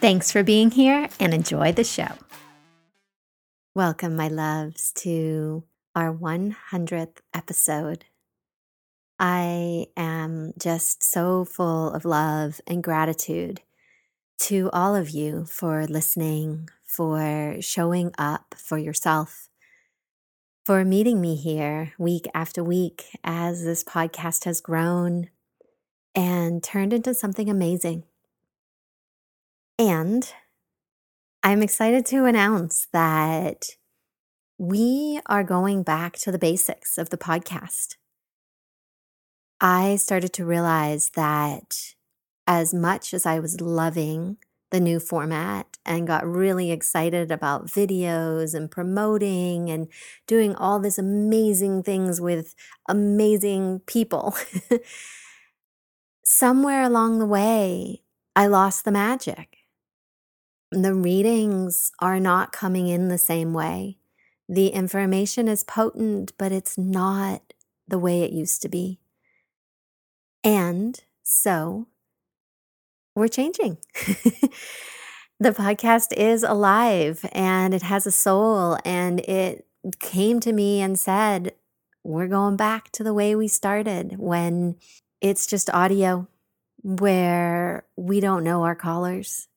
Thanks for being here and enjoy the show. Welcome, my loves, to our 100th episode. I am just so full of love and gratitude to all of you for listening, for showing up for yourself, for meeting me here week after week as this podcast has grown and turned into something amazing. And I'm excited to announce that we are going back to the basics of the podcast. I started to realize that as much as I was loving the new format and got really excited about videos and promoting and doing all these amazing things with amazing people. Somewhere along the way, I lost the magic. The readings are not coming in the same way. The information is potent, but it's not the way it used to be. And so we're changing. the podcast is alive and it has a soul. And it came to me and said, We're going back to the way we started when it's just audio where we don't know our callers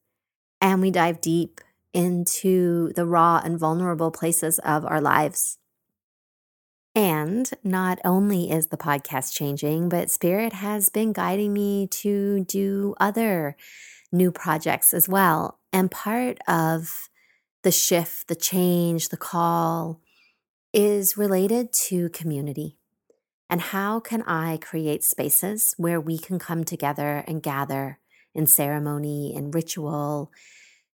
and we dive deep into the raw and vulnerable places of our lives. And not only is the podcast changing, but Spirit has been guiding me to do other new projects as well. And part of the shift, the change, the call is related to community. And how can I create spaces where we can come together and gather in ceremony and ritual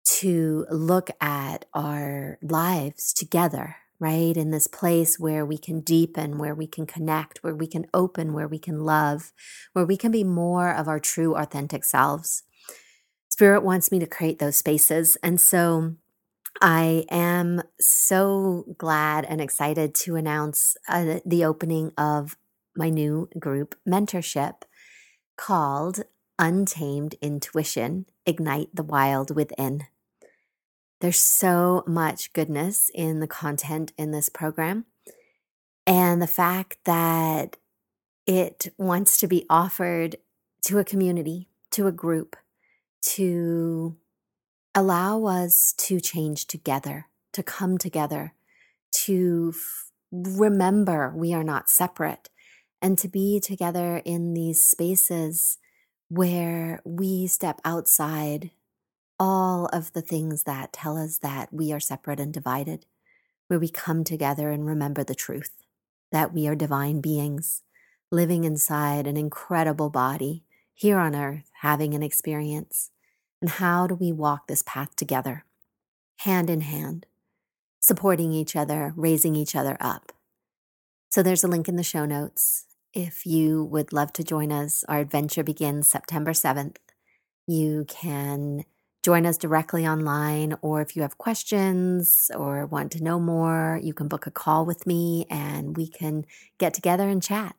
to look at our lives together right? In this place where we can deepen, where we can connect, where we can open, where we can love, where we can be more of our true, authentic selves. Spirit wants me to create those spaces. And so I am so glad and excited to announce uh, the opening of my new group mentorship called Untamed Intuition Ignite the Wild Within. There's so much goodness in the content in this program. And the fact that it wants to be offered to a community, to a group, to allow us to change together, to come together, to f- remember we are not separate, and to be together in these spaces where we step outside all of the things that tell us that we are separate and divided, where we come together and remember the truth that we are divine beings living inside an incredible body here on earth, having an experience. And how do we walk this path together, hand in hand, supporting each other, raising each other up? So there's a link in the show notes. If you would love to join us, our adventure begins September 7th. You can join us directly online, or if you have questions or want to know more, you can book a call with me and we can get together and chat.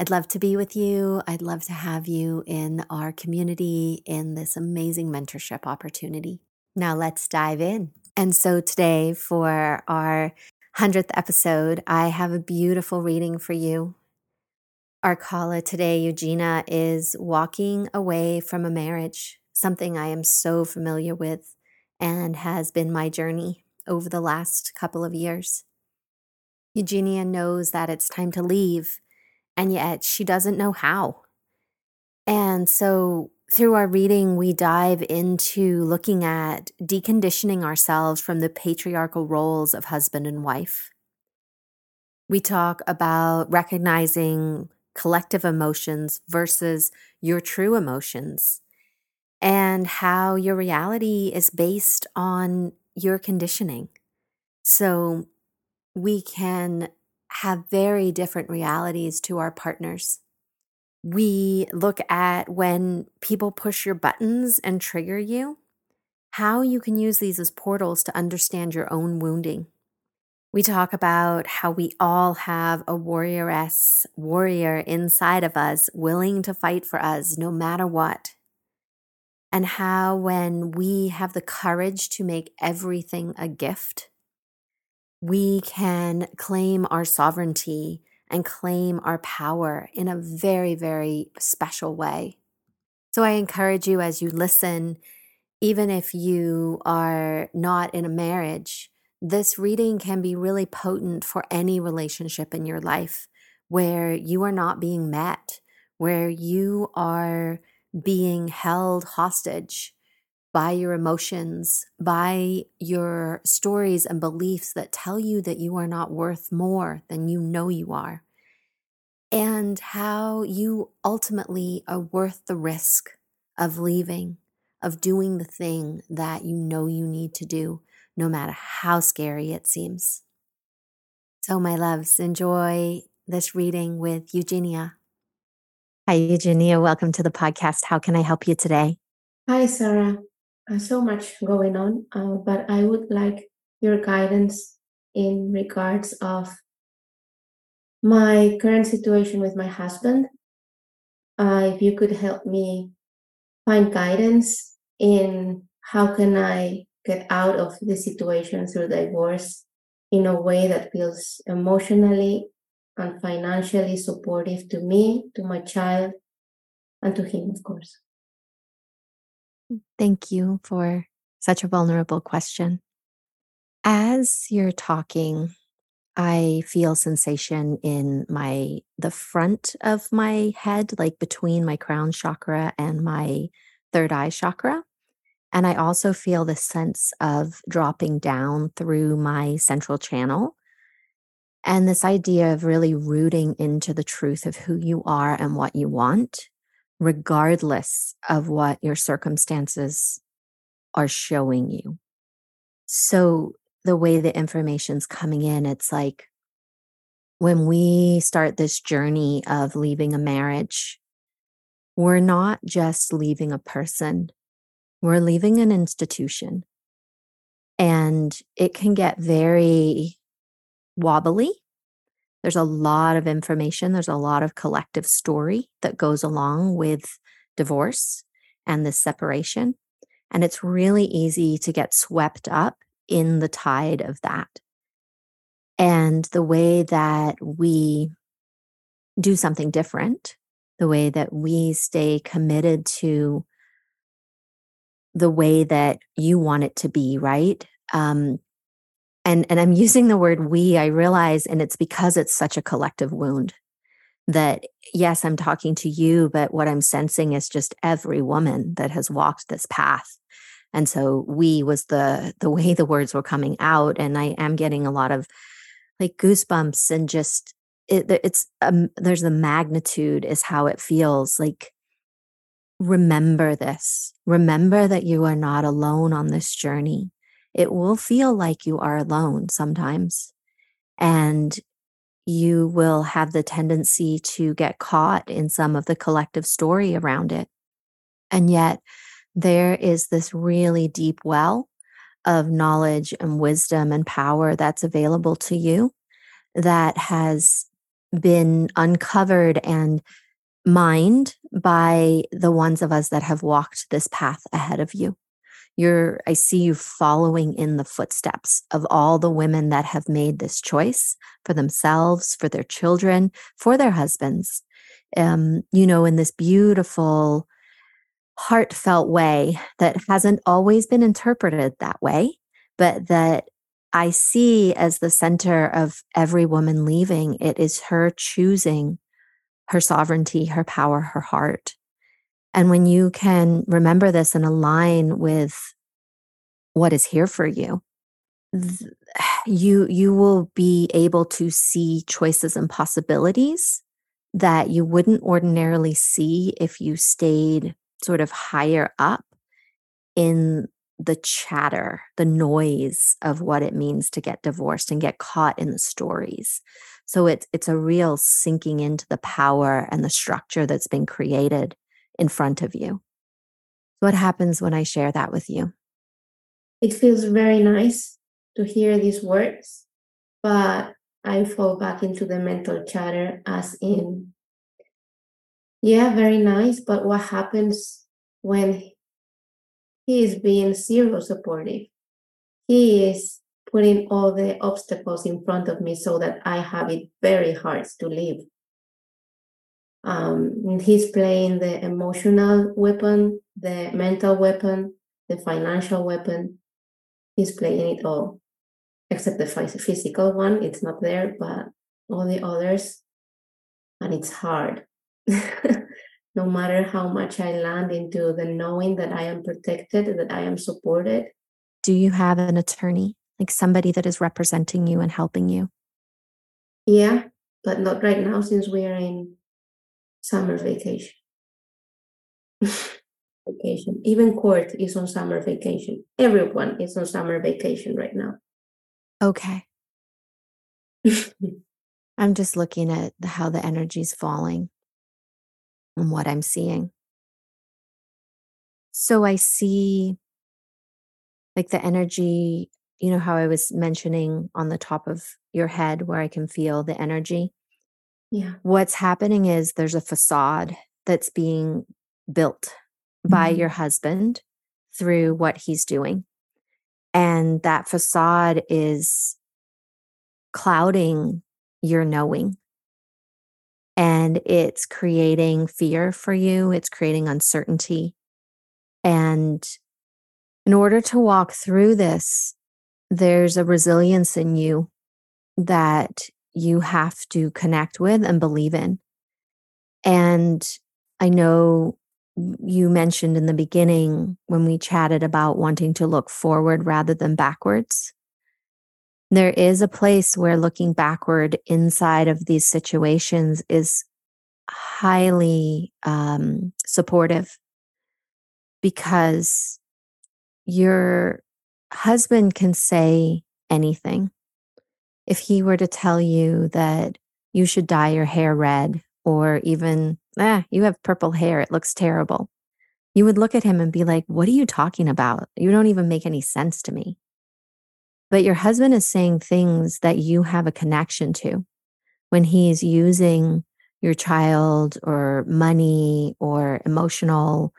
I'd love to be with you. I'd love to have you in our community in this amazing mentorship opportunity. Now let's dive in. And so today, for our 100th episode, I have a beautiful reading for you. Our caller today, Eugenia, is walking away from a marriage something I am so familiar with and has been my journey over the last couple of years. Eugenia knows that it's time to leave, and yet she doesn't know how. And so, through our reading, we dive into looking at deconditioning ourselves from the patriarchal roles of husband and wife. We talk about recognizing collective emotions versus your true emotions and how your reality is based on your conditioning. So we can have very different realities to our partners. We look at when people push your buttons and trigger you, how you can use these as portals to understand your own wounding. We talk about how we all have a warrioress, warrior inside of us, willing to fight for us no matter what. And how, when we have the courage to make everything a gift, we can claim our sovereignty and claim our power in a very, very special way. So I encourage you as you listen, even if you are not in a marriage, this reading can be really potent for any relationship in your life where you are not being met, where you are being held hostage by your emotions, by your stories and beliefs that tell you that you are not worth more than you know you are, and how you ultimately are worth the risk of leaving, of doing the thing that you know you need to do no matter how scary it seems. So, my loves, enjoy this reading with Eugenia. Hi, Eugenia. Welcome to the podcast. How can I help you today? Hi, Sarah. Uh, so much going on, uh, but I would like your guidance in regards of my current situation with my husband. Uh, if you could help me find guidance in how can I get out of the situation through divorce in a way that feels emotionally and financially supportive to me, to my child, and to him, of course. Thank you for such a vulnerable question. As you're talking, I feel sensation in my the front of my head like between my crown chakra and my third eye chakra. And I also feel the sense of dropping down through my central channel. And this idea of really rooting into the truth of who you are and what you want, regardless of what your circumstances are showing you. So, the way the information's coming in, it's like when we start this journey of leaving a marriage, we're not just leaving a person, we're leaving an institution and it can get very wobbly. There's a lot of information, there's a lot of collective story that goes along with divorce and this separation. And it's really easy to get swept up in the tide of that. And the way that we do something different, the way that we stay committed to the way that you want it to be, right? Um, and and I'm using the word we. I realize, and it's because it's such a collective wound. That yes, I'm talking to you, but what I'm sensing is just every woman that has walked this path. And so we was the the way the words were coming out, and I am getting a lot of like goosebumps and just it, it's um, there's the magnitude is how it feels like remember this. Remember that you are not alone on this journey. It will feel like you are alone sometimes. And you will have the tendency to get caught in some of the collective story around it. And yet, there is this really deep well of knowledge and wisdom and power that's available to you that has been uncovered and mined by the ones of us that have walked this path ahead of you. You're, I see you following in the footsteps of all the women that have made this choice for themselves, for their children, for their husbands. Um, you know, in this beautiful, heartfelt way that hasn't always been interpreted that way, but that I see as the center of every woman leaving. It is her choosing her sovereignty, her power, her heart. And when you can remember this and align with what is here for you, you you will be able to see choices and possibilities that you wouldn't ordinarily see if you stayed sort of higher up in the chatter, the noise of what it means to get divorced and get caught in the stories. So it's it's a real sinking into the power and the structure that's been created in front of you. What happens when I share that with you? It feels very nice to hear these words, but I fall back into the mental chatter as in, yeah, very nice, but what happens when he is being zero supportive? He is putting all the obstacles in front of me so that I have it very hard to live. Um, he's playing the emotional weapon, the mental weapon, the financial weapon. He's playing it all, except the physical one. It's not there, but all the others, and it's hard. no matter how much I land into the knowing that I am protected, that I am supported. Do you have an attorney, like somebody that is representing you and helping you? Yeah, but not right now since we are in summer vacation. vacation. Even court is on summer vacation. Everyone is on summer vacation right now. Okay. I'm just looking at how the energy's falling and what I'm seeing. So I see like the energy, you know, how I was mentioning on the top of your head where I can feel the energy. Yeah. What's happening is there's a facade that's being built by Mhm. your husband through what he's doing. And that facade is clouding your knowing. And it's creating fear for you, it's creating uncertainty. And in order to walk through this, there's a resilience in you that you have to connect with and believe in. And I know you mentioned in the beginning when we chatted about wanting to look forward rather than backwards. There is a place where looking backward inside of these situations is highly um, supportive because your husband can say anything if he were to tell you that you should dye your hair red or even, ah, you have purple hair, it looks terrible, you would look at him and be like, What are you talking about? You don't even make any sense to me. But your husband is saying things that you have a connection to when he's using your child or money or emotional,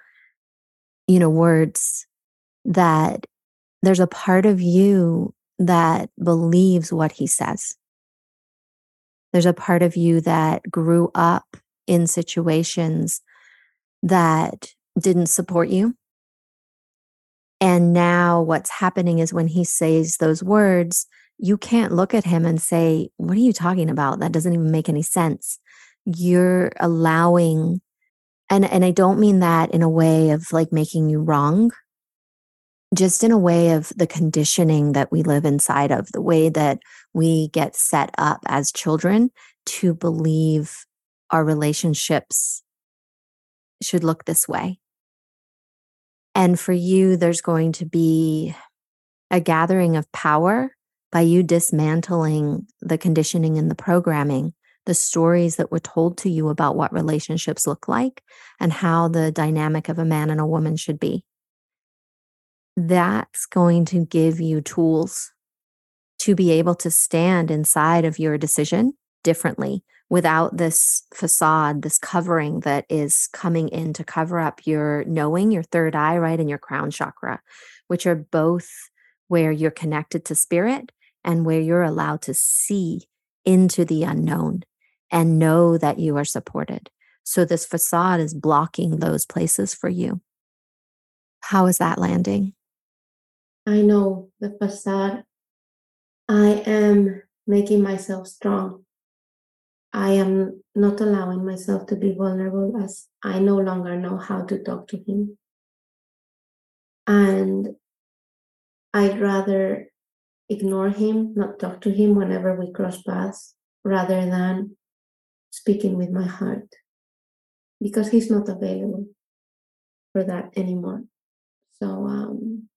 you know, words that there's a part of you that believes what he says. There's a part of you that grew up in situations that didn't support you. And now what's happening is when he says those words, you can't look at him and say, What are you talking about? That doesn't even make any sense. You're allowing, and, and I don't mean that in a way of like making you wrong just in a way of the conditioning that we live inside of, the way that we get set up as children to believe our relationships should look this way. And for you, there's going to be a gathering of power by you dismantling the conditioning and the programming, the stories that were told to you about what relationships look like and how the dynamic of a man and a woman should be that's going to give you tools to be able to stand inside of your decision differently without this facade, this covering that is coming in to cover up your knowing, your third eye, right, and your crown chakra, which are both where you're connected to spirit and where you're allowed to see into the unknown and know that you are supported. So, this facade is blocking those places for you. How is that landing? I know the facade. I am making myself strong. I am not allowing myself to be vulnerable as I no longer know how to talk to him. And I'd rather ignore him, not talk to him whenever we cross paths, rather than speaking with my heart because he's not available for that anymore. So, um,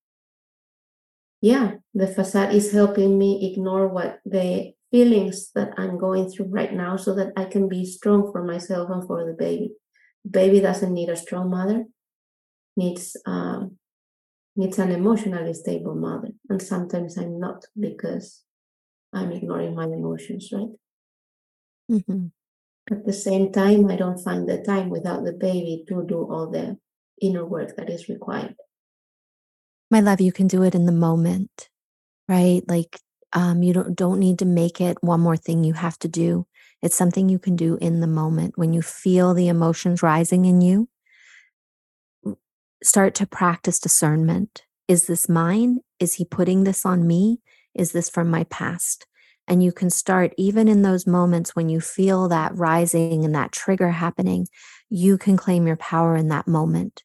yeah, the facade is helping me ignore what the feelings that I'm going through right now so that I can be strong for myself and for the baby. baby doesn't need a strong mother, needs um, needs an emotionally stable mother. And sometimes I'm not because I'm ignoring my emotions, right? hmm At the same time, I don't find the time without the baby to do all the inner work that is required. My love, you can do it in the moment, right? Like, um, you don't don't need to make it one more thing you have to do. It's something you can do in the moment when you feel the emotions rising in you. Start to practice discernment. Is this mine? Is he putting this on me? Is this from my past? And you can start even in those moments when you feel that rising and that trigger happening, you can claim your power in that moment.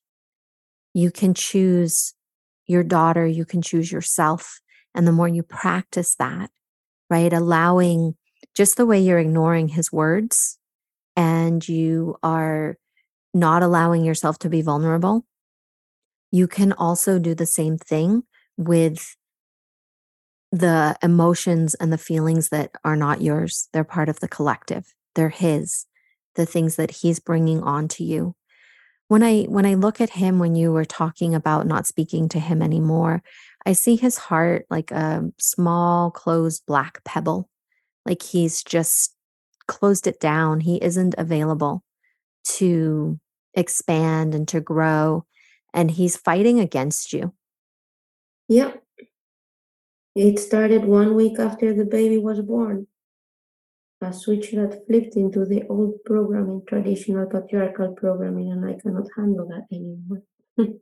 You can choose your daughter, you can choose yourself. And the more you practice that, right, allowing just the way you're ignoring his words and you are not allowing yourself to be vulnerable, you can also do the same thing with the emotions and the feelings that are not yours. They're part of the collective. They're his, the things that he's bringing on to you. When I when I look at him when you were talking about not speaking to him anymore, I see his heart like a small closed black pebble. Like he's just closed it down. He isn't available to expand and to grow and he's fighting against you. yep it started one week after the baby was born. A switch that flipped into the old programming, traditional patriarchal programming, and I cannot handle that anymore.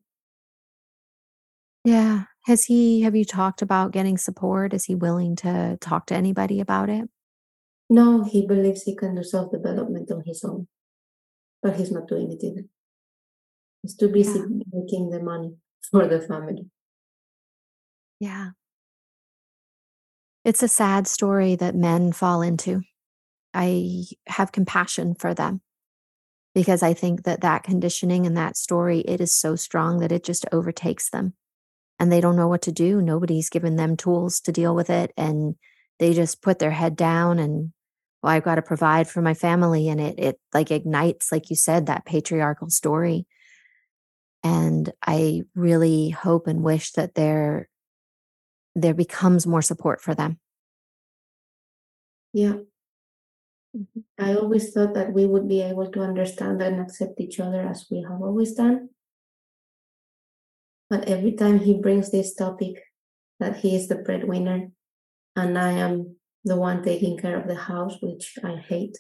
Yeah. Has he have you talked about getting support? Is he willing to talk to anybody about it? no, he believes he can do self development on his own, but he's not doing it either. He's too busy Yeah. making the money for the family. Yeah. It's a sad story that men fall into. I have compassion for them because I think that that conditioning and that story, it is so strong that it just overtakes them and they don't know what to do. Nobody's given them tools to deal with it. And they just put their head down and, well, I've got to provide for my family. And it, it like ignites, like you said, that patriarchal story. And I really hope and wish that there, there becomes more support for them. Yeah. I always thought that we would be able to understand and accept each other as we have always done. But every time he brings this topic that he is the breadwinner and I am the one taking care of the house, which I hate.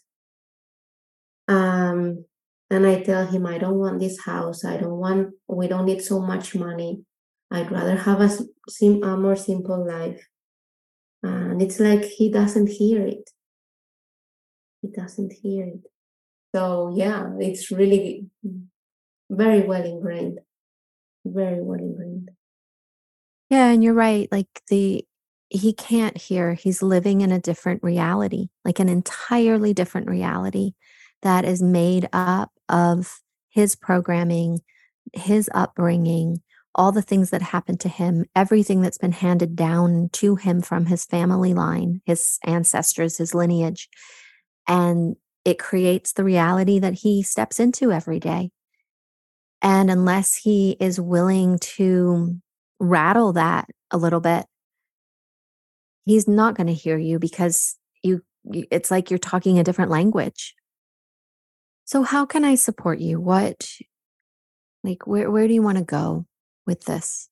Um, and I tell him, I don't want this house. I don't want, we don't need so much money. I'd rather have a, sim- a more simple life. And it's like he doesn't hear it. He doesn't hear it. So, yeah, it's really very well ingrained. Very well ingrained. Yeah, and you're right. Like the he can't hear. He's living in a different reality, like an entirely different reality that is made up of his programming, his upbringing, all the things that happened to him, everything that's been handed down to him from his family line, his ancestors, his lineage. And it creates the reality that he steps into every day. And unless he is willing to rattle that a little bit, he's not going to hear you because you, you it's like you're talking a different language. So how can I support you? What like where where do you want to go with this?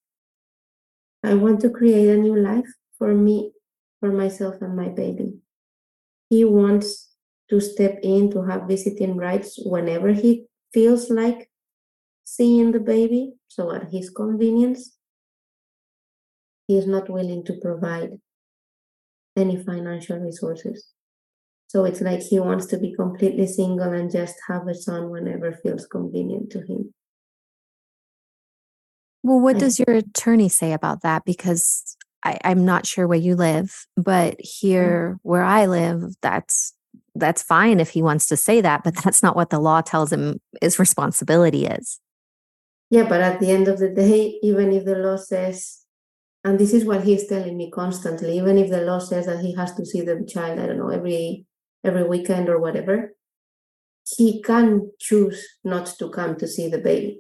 I want to create a new life for me, for myself, and my baby. He wants to step in to have visiting rights whenever he feels like seeing the baby, so at his convenience. He is not willing to provide any financial resources. So it's like he wants to be completely single and just have a son whenever feels convenient to him. Well, what I does your attorney say about that? Because I, I'm not sure where you live, but mm. here where I live, that's that's fine if he wants to say that, but that's not what the law tells him his responsibility is. Yeah, but at the end of the day, even if the law says, and this is what he's telling me constantly, even if the law says that he has to see the child, I don't know, every every weekend or whatever, he can choose not to come to see the baby.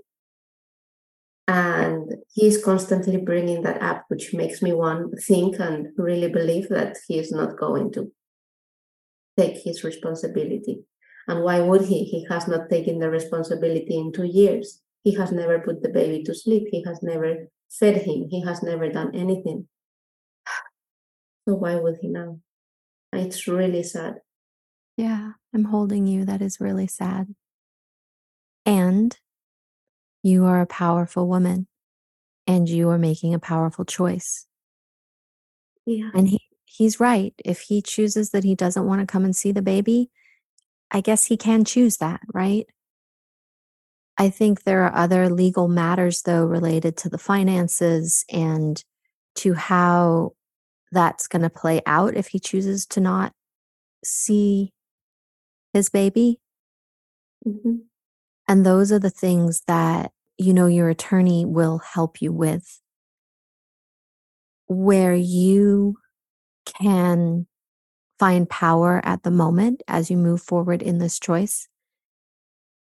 And he's constantly bringing that up, which makes me want think and really believe that he is not going to take his responsibility. And why would he? He has not taken the responsibility in two years. He has never put the baby to sleep. He has never fed him. He has never done anything. So why would he now? It's really sad. Yeah, I'm holding you. That is really sad. And you are a powerful woman and you are making a powerful choice. Yeah. And he, he's right. If he chooses that he doesn't want to come and see the baby, I guess he can choose that, right? I think there are other legal matters, though, related to the finances and to how that's going to play out if he chooses to not see his baby. Mm-hmm. And those are the things that, you know, your attorney will help you with, where you can find power at the moment as you move forward in this choice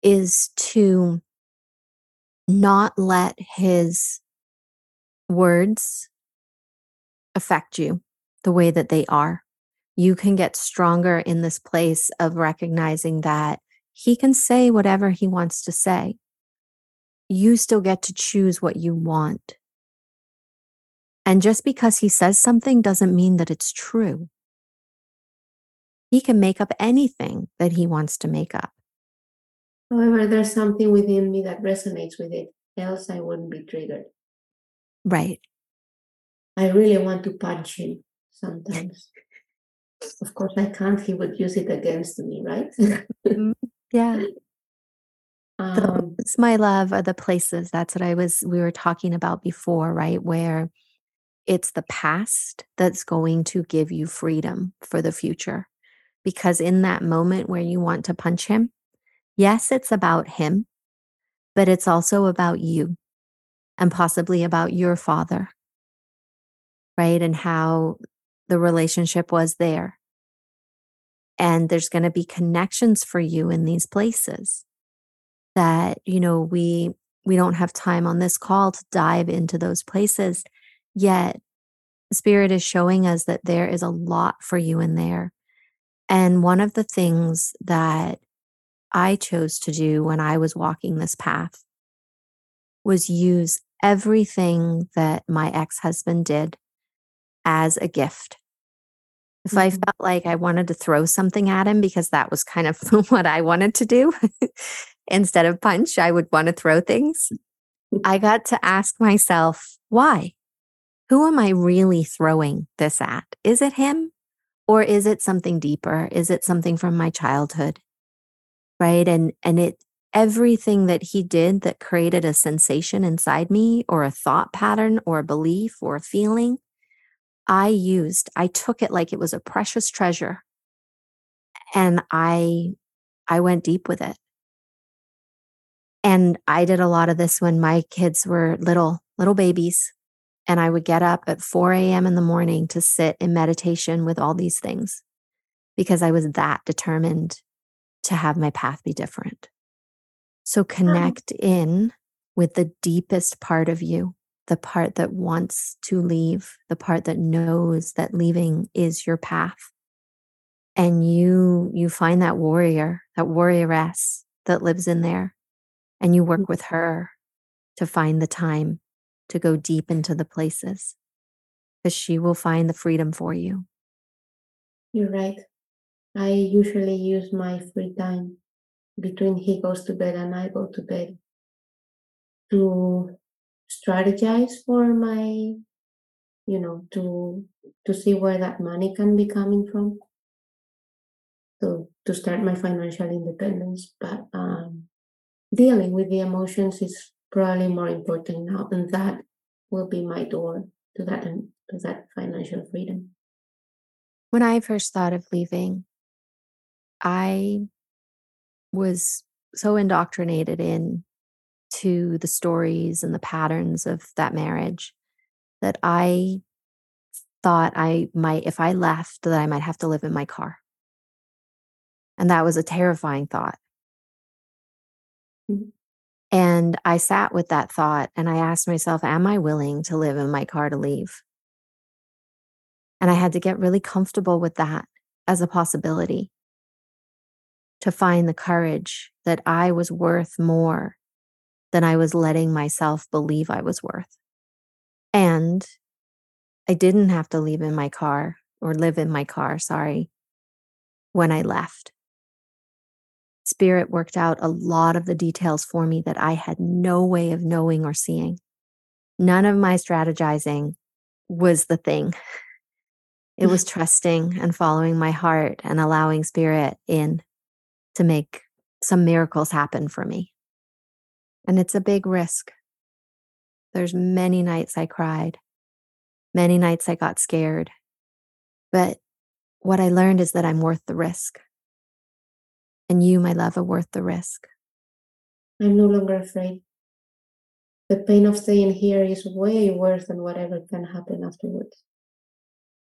is to not let his words affect you the way that they are. You can get stronger in this place of recognizing that he can say whatever he wants to say. You still get to choose what you want. And just because he says something doesn't mean that it's true. He can make up anything that he wants to make up. However, there's something within me that resonates with it, else I wouldn't be triggered. Right. I really want to punch him sometimes. of course, I can't. He would use it against me, right? Mm, yeah. um, my love, are the places. That's what I was, we were talking about before, right? Where it's the past that's going to give you freedom for the future. Because in that moment where you want to punch him, yes, it's about him, but it's also about you and possibly about your father, right? And how the relationship was there. And there's going to be connections for you in these places that, you know, we we don't have time on this call to dive into those places yet spirit is showing us that there is a lot for you in there and one of the things that I chose to do when I was walking this path was use everything that my ex husband did as a gift. If mm-hmm. I felt like I wanted to throw something at him because that was kind of what I wanted to do, instead of punch, I would want to throw things. I got to ask myself, why? Who am I really throwing this at? Is it him? Or is it something deeper? Is it something from my childhood? Right. And, and it, everything that he did that created a sensation inside me or a thought pattern or a belief or a feeling, I used, I took it like it was a precious treasure and I, I went deep with it. And I did a lot of this when my kids were little, little babies. And I would get up at 4 a.m. in the morning to sit in meditation with all these things because I was that determined to have my path be different. So connect in with the deepest part of you, the part that wants to leave, the part that knows that leaving is your path. And you you find that warrior, that warrioress that lives in there and you work mm. with her to find the time to go deep into the places because she will find the freedom for you. You're right. I usually use my free time between he goes to bed and I go to bed to strategize for my you know to to see where that money can be coming from to to start my financial independence but um dealing with the emotions is probably more important now, and that will be my door to that to that financial freedom. When I first thought of leaving, I was so indoctrinated in to the stories and the patterns of that marriage that I thought I might, if I left, that I might have to live in my car. And that was a terrifying thought. Mhm. And I sat with that thought and I asked myself, Am I willing to live in my car to leave? And I had to get really comfortable with that as a possibility to find the courage that I was worth more than I was letting myself believe I was worth. And I didn't have to leave in my car or live in my car, sorry, when I left. Spirit worked out a lot of the details for me that I had no way of knowing or seeing. None of my strategizing was the thing. It was trusting and following my heart and allowing spirit in to make some miracles happen for me. And it's a big risk. There's many nights I cried. Many nights I got scared. But what I learned is that I'm worth the risk. And you, my love, are worth the risk. I'm no longer afraid. The pain of staying here is way worse than whatever can happen afterwards.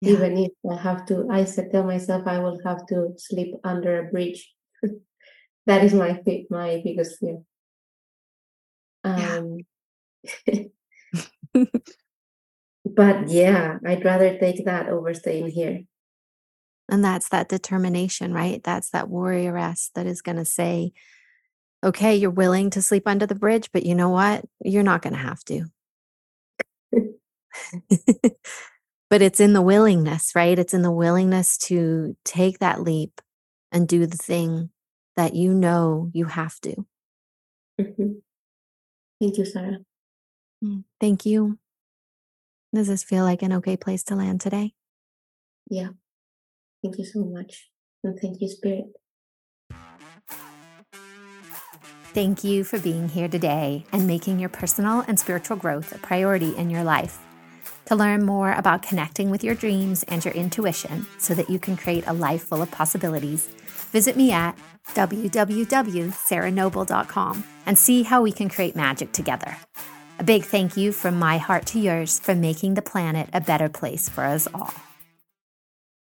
Yeah. Even if I have to, I said tell myself I will have to sleep under a bridge. that is my my biggest fear. Yeah. Um, but yeah, I'd rather take that over staying here. And that's that determination, right? That's that warrioress that is going to say, okay, you're willing to sleep under the bridge, but you know what? You're not going to have to. but it's in the willingness, right? It's in the willingness to take that leap and do the thing that you know you have to. Mhm. Thank you, Sarah. Mm, Thank you. Does this feel like an okay place to land today? Yeah. Thank you so much. And thank you, Spirit. Thank you for being here today and making your personal and spiritual growth a priority in your life. To learn more about connecting with your dreams and your intuition so that you can create a life full of possibilities, visit me at www.sarahnoble.com and see how we can create magic together. A big thank you from my heart to yours for making the planet a better place for us all.